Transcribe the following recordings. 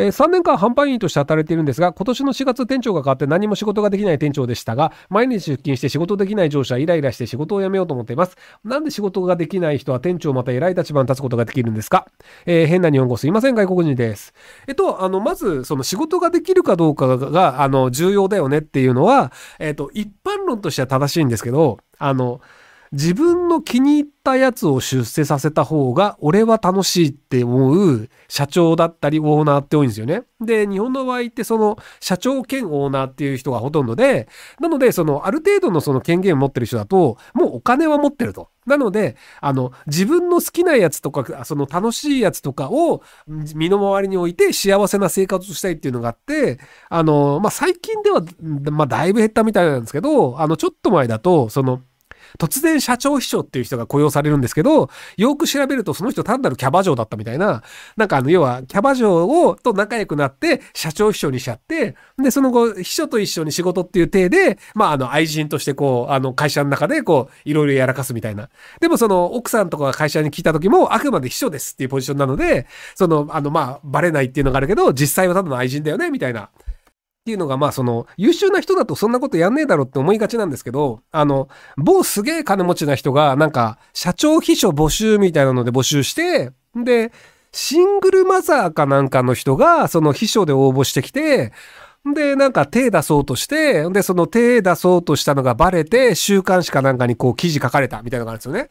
えー、3年間販売員として働いているんですが、今年の4月店長が変わって何も仕事ができない店長でしたが、毎日出勤して仕事できない上司はイライラして仕事を辞めようと思っています。なんで仕事ができない人は店長また偉い立場に立つことができるんですか？えー、変な日本語すいません、外国人です。えっと、あの、まず、その仕事ができるかどうかが、あの、重要だよねっていうのは、えっと、一般論としては正しいんですけど、あの、自分の気に入ったやつを出世させた方が俺は楽しいって思う社長だったりオーナーって多いんですよね。で、日本の場合ってその社長兼オーナーっていう人がほとんどで、なのでそのある程度のその権限を持ってる人だともうお金は持ってると。なので、あの、自分の好きなやつとか、その楽しいやつとかを身の回りに置いて幸せな生活をしたいっていうのがあって、あの、まあ、最近では、まあ、だいぶ減ったみたいなんですけど、あの、ちょっと前だと、その、突然社長秘書っていう人が雇用されるんですけど、よく調べるとその人単なるキャバ嬢だったみたいな、なんかあの、要はキャバ嬢をと仲良くなって社長秘書にしちゃって、で、その後、秘書と一緒に仕事っていう体で、まああの、愛人としてこう、あの、会社の中でこう、いろいろやらかすみたいな。でもその、奥さんとかが会社に来た時も、あくまで秘書ですっていうポジションなので、その、あの、まあ、バレないっていうのがあるけど、実際はただの愛人だよね、みたいな。っていうのが、まあその、優秀な人だとそんなことやんねえだろって思いがちなんですけど、あの、某すげえ金持ちな人が、なんか、社長秘書募集みたいなので募集して、で、シングルマザーかなんかの人が、その秘書で応募してきて、で、なんか手出そうとして、で、その手出そうとしたのがバレて、週刊誌かなんかにこう記事書かれたみたいなのがあるんですよね。だか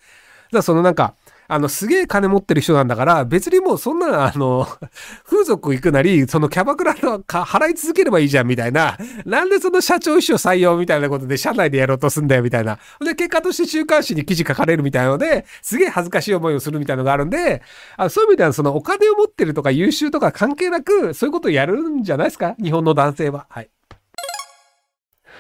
らそのなんか、あの、すげえ金持ってる人なんだから、別にもうそんな、あの、風俗行くなり、そのキャバクラの払い続ければいいじゃん、みたいな。なんでその社長秘書採用みたいなことで社内でやろうとすんだよ、みたいな。で、結果として週刊誌に記事書かれるみたいなので、すげえ恥ずかしい思いをするみたいなのがあるんで、あそういう意味では、そのお金を持ってるとか優秀とか関係なく、そういうことをやるんじゃないですか？日本の男性は。はい。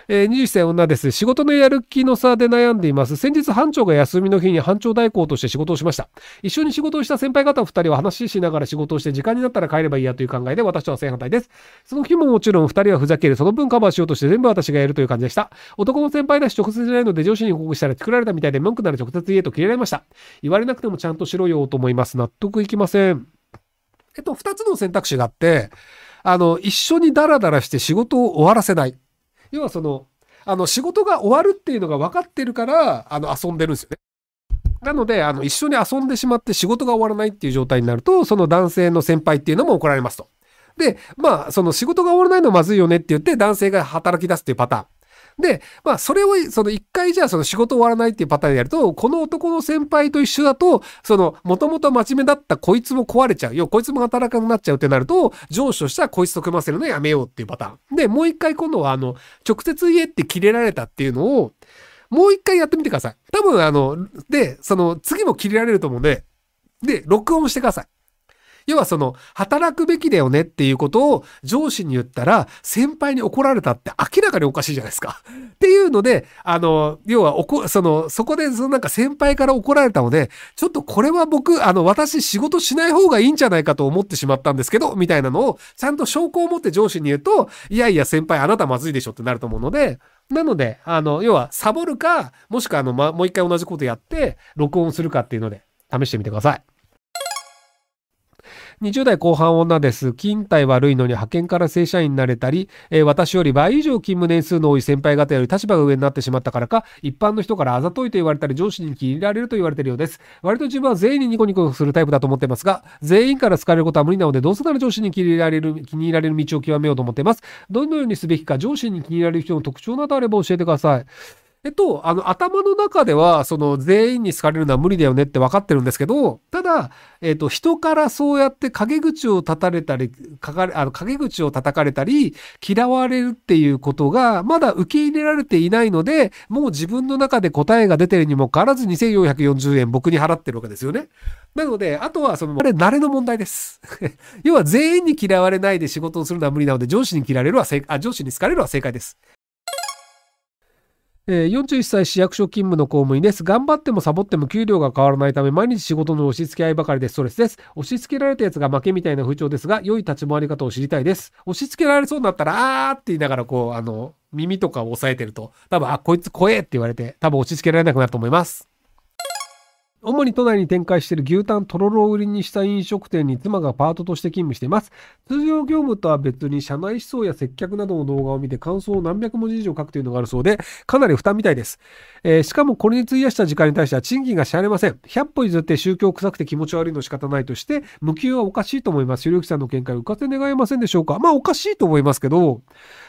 えー、21歳女です。仕事のやる気の差で悩んでいます。先日班長が休みの日に班長代行として仕事をしました。一緒に仕事をした先輩方2人は話ししながら仕事をして時間になったら帰ればいいやという考えで私とは正反対です。その日ももちろん2人はふざける。その分カバーしようとして全部私がやるという感じでした。男の先輩だし直接じゃないので上司に報告したら作られたみたいで文句なら直接言えと切れられました。言われなくてもちゃんとしろよと思います。納得いきません。えっと、2つの選択肢があって、あの、一緒にダラダラして仕事を終わらせない。要はその、あの、仕事が終わるっていうのが分かってるから、あの、遊んでるんですよね。なので、あの、一緒に遊んでしまって仕事が終わらないっていう状態になると、その男性の先輩っていうのも怒られますと。で、まあ、その仕事が終わらないのまずいよねって言って、男性が働き出すっていうパターン。で、まあ、それを、その一回じゃあその仕事終わらないっていうパターンでやると、この男の先輩と一緒だと、その、もともと真面目だったこいつも壊れちゃう。要は、こいつも働かなくなっちゃうってなると、上司としてはこいつと組ませるのやめようっていうパターン。で、もう一回今度は、あの、直接言えって切れられたっていうのを、もう一回やってみてください。多分、あの、で、その、次も切れられると思うんで、で、録音してください。要はその、働くべきだよねっていうことを上司に言ったら、先輩に怒られたって明らかにおかしいじゃないですか。っていうので、あの、要はおこ、その、そこで、そのなんか先輩から怒られたので、ちょっとこれは僕、あの、私仕事しない方がいいんじゃないかと思ってしまったんですけど、みたいなのを、ちゃんと証拠を持って上司に言うと、いやいや先輩あなたまずいでしょってなると思うので、なので、あの、要は、サボるか、もしくは、あの、ま、もう一回同じことやって、録音するかっていうので、試してみてください。20代後半女です。勤怠悪いのに派遣から正社員になれたり、えー、私より倍以上勤務年数の多い先輩方より立場が上になってしまったからか、一般の人からあざといと言われたり上司に気に入られると言われているようです。割と自分は全員にニコニコするタイプだと思っていますが、全員から好かれることは無理なので、どうせなら上司に気に入られる、気に入られる道を極めようと思っています。どのようにすべきか、上司に気に入られる人の特徴などあれば教えてください。えっと、あの、頭の中では、その、全員に好かれるのは無理だよねって分かってるんですけど、ただ、えっと、人からそうやって陰口を立たれたり、かかれ、あの、陰口を叩かれたり、嫌われるっていうことが、まだ受け入れられていないので、もう自分の中で答えが出てるにもかかわらず2440円僕に払ってるわけですよね。なので、あとは、その、これ、慣れの問題です。要は、全員に嫌われないで仕事をするのは無理なので、上司に嫌われるは正、あ、上司に好かれるは正解です。えー、41歳市役所勤務の公務員です。頑張ってもサボっても給料が変わらないため、毎日仕事の押し付け合いばかりでストレスです。押し付けられたやつが負けみたいな風潮ですが、良い立ち回り方を知りたいです。押し付けられそうになったら、あーって言いながら、こう、あの、耳とかを押さえてると、多分、あ、こいつ怖えって言われて、多分押し付けられなくなると思います。主に都内に展開している牛タンとろろを売りにした飲食店に妻がパートとして勤務しています。通常業務とは別に社内思想や接客などの動画を見て感想を何百文字以上書くというのがあるそうで、かなり負担みたいです。えー、しかもこれに費やした時間に対しては賃金が支払えません。100歩譲って宗教臭くて気持ち悪いの仕方ないとして、無給はおかしいと思います。ひろゆきさんの見解を浮かせ願えませんでしょうかまあおかしいと思いますけど、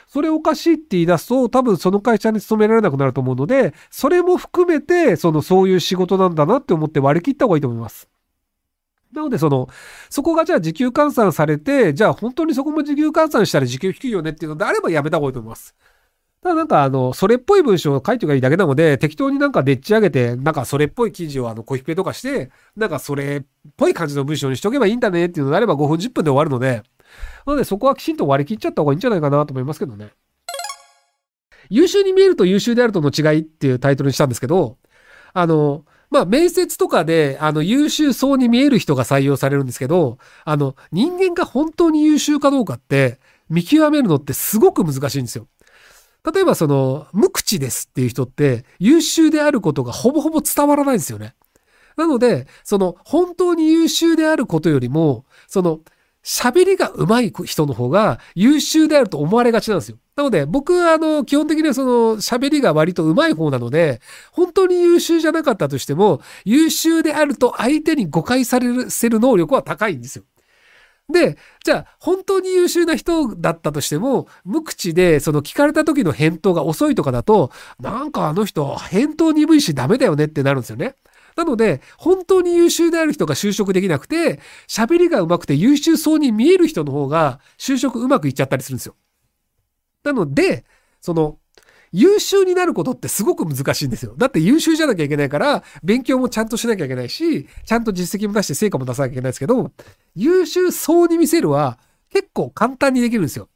それおかしいって言い出すと、多分その会社に勤められなくなると思うので、それも含めて、その、そういう仕事なんだなって思って割り切った方がいいと思います。なので、その、そこがじゃあ時給換算されて、じゃあ本当にそこも時給換算したら時給低いよねっていうのであればやめた方がいいと思います。ただなんかあの、それっぽい文章を書いてがいいだけなので、適当になんかでっち上げて、なんかそれっぽい記事をあの、コピペとかして、なんかそれっぽい感じの文章にしとけばいいんだねっていうのであれば5分10分で終わるので、なのでそこはきちんと割り切っちゃった方がいいんじゃないかなと思いますけどね。優秀に見えると優秀であるとの違いっていうタイトルにしたんですけど、あの、まあ、面接とかで、あの、優秀そうに見える人が採用されるんですけど、あの、人間が本当に優秀かどうかって、見極めるのってすごく難しいんですよ。例えばその、無口ですっていう人って、優秀であることがほぼほぼ伝わらないんですよね。なので、その、本当に優秀であることよりも、その、喋りが上手い人の方が優秀であると思われがちなんですよ。なので、僕は、あの、基本的にはその、喋りが割と上手い方なので、本当に優秀じゃなかったとしても、優秀であると相手に誤解されせる能力は高いんですよ。で、じゃあ、本当に優秀な人だったとしても、無口で、その聞かれた時の返答が遅いとかだと、なんかあの人、返答鈍いしダメだよねってなるんですよね。なので、本当に優秀である人が就職できなくて、喋りが上手くて優秀そうに見える人の方が就職うまくいっちゃったりするんですよ。なので、その、優秀になることってすごく難しいんですよ。だって優秀じゃなきゃいけないから、勉強もちゃんとしなきゃいけないし、ちゃんと実績も出して成果も出さなきゃいけないですけど、優秀そうに見せるは結構簡単にできるんですよ。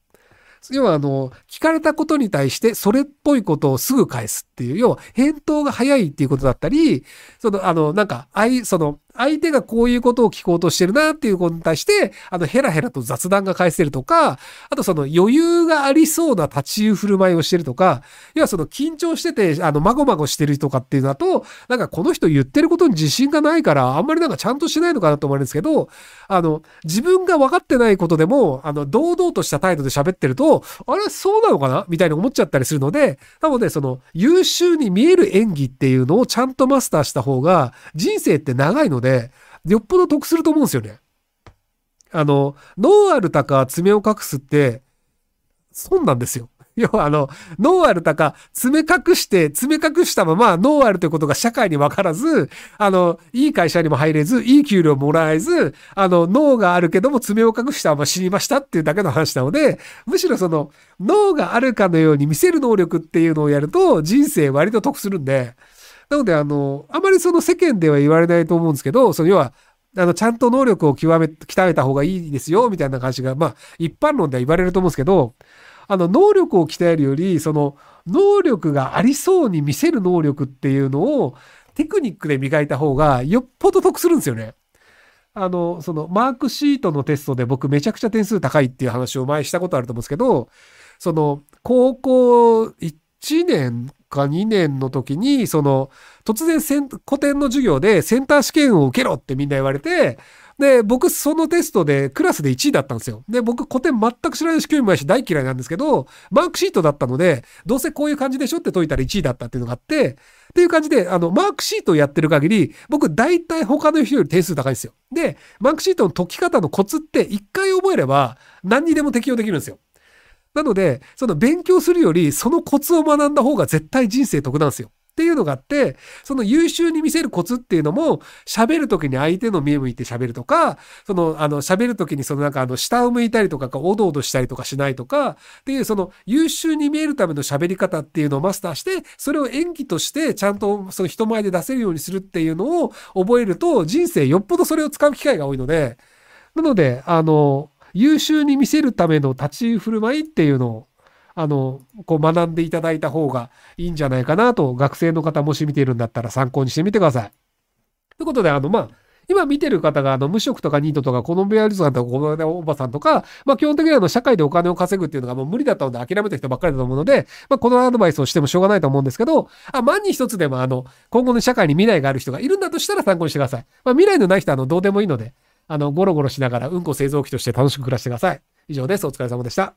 要はあの、聞かれたことに対してそれっぽいことをすぐ返すっていう、要は返答が早いっていうことだったり、その、あの、なんか、あい、その、相手がこういうことを聞こうとしてるなっていうことに対して、あの、ヘラヘラと雑談が返せるとか、あとその余裕がありそうな立ち居振る舞いをしてるとか、要はその緊張してて、あの、まごまごしてるとかっていうのだと、なんかこの人言ってることに自信がないから、あんまりなんかちゃんとしないのかなと思うんですけど、あの、自分が分かってないことでも、あの、堂々とした態度で喋ってると、あれ、そうなのかな？みたいに思っちゃったりするので、なので、その、優秀に見える演技っていうのをちゃんとマスターした方が、人生って長いので、でよっぽど得すると思うんですよね。あの、ノーアルタか爪を隠すって、損なんですよ。要はあの、ノーアルタか爪隠して、爪隠したままノーアルということが社会に分からず、あの、いい会社にも入れず、いい給料もらえず、あの、脳があるけども爪を隠したまま死にましたっていうだけの話なので、むしろその、脳があるかのように見せる能力っていうのをやると、人生割と得するんで、なので、あの、あまりその世間では言われないと思うんですけど、その要は、あの、ちゃんと能力を極め、鍛えた方がいいですよ、みたいな感じが、まあ、一般論では言われると思うんですけど、あの、能力を鍛えるより、その、能力がありそうに見せる能力っていうのを、テクニックで磨いた方が、よっぽど得するんですよね。あの、その、マークシートのテストで僕めちゃくちゃ点数高いっていう話を前したことあると思うんですけど、その、高校1年か2年の時に、その、突然古典の授業でセンター試験を受けろってみんな言われて、で、僕そのテストでクラスで1位だったんですよ。で、僕古典全く知らないし興味もないし大嫌いなんですけど、マークシートだったので、どうせこういう感じでしょって解いたら1位だったっていうのがあって、っていう感じで、あの、マークシートをやってる限り、僕大体他の人より点数高いんですよ。で、マークシートの解き方のコツって一回覚えれば何にでも適用できるんですよ。なので、その勉強するより、そのコツを学んだ方が絶対人生得なんですよ。っていうのがあって、その優秀に見せるコツっていうのも、喋るときに相手の目向いて喋るとか、その、あの、喋るときにそのなんかあの、下を向いたりとか、おどおどしたりとかしないとか、っていう、その、優秀に見えるための喋り方っていうのをマスターして、それを演技として、ちゃんとその人前で出せるようにするっていうのを覚えると、人生よっぽどそれを使う機会が多いので、なので、あの、優秀に見せるための立ち居振る舞いっていうのを、あの、こう学んでいただいた方がいいんじゃないかなと、学生の方もし見ているんだったら参考にしてみてください。ということで、あの、まあ、今見てる方が、あの、無職とかニートとか、コロンビアリゾさんとか、コロンビアおばさんとか、まあ、基本的にはあの、社会でお金を稼ぐっていうのがもう無理だったので諦めた人ばっかりだと思うので、まあ、このアドバイスをしてもしょうがないと思うんですけど、あ、万に一つでもあの、今後の社会に未来がある人がいるんだとしたら参考にしてください。まあ、未来のない人はあの、どうでもいいので、あの、ゴロゴロしながらうんこ製造機として楽しく暮らしてください。以上です。お疲れ様でした。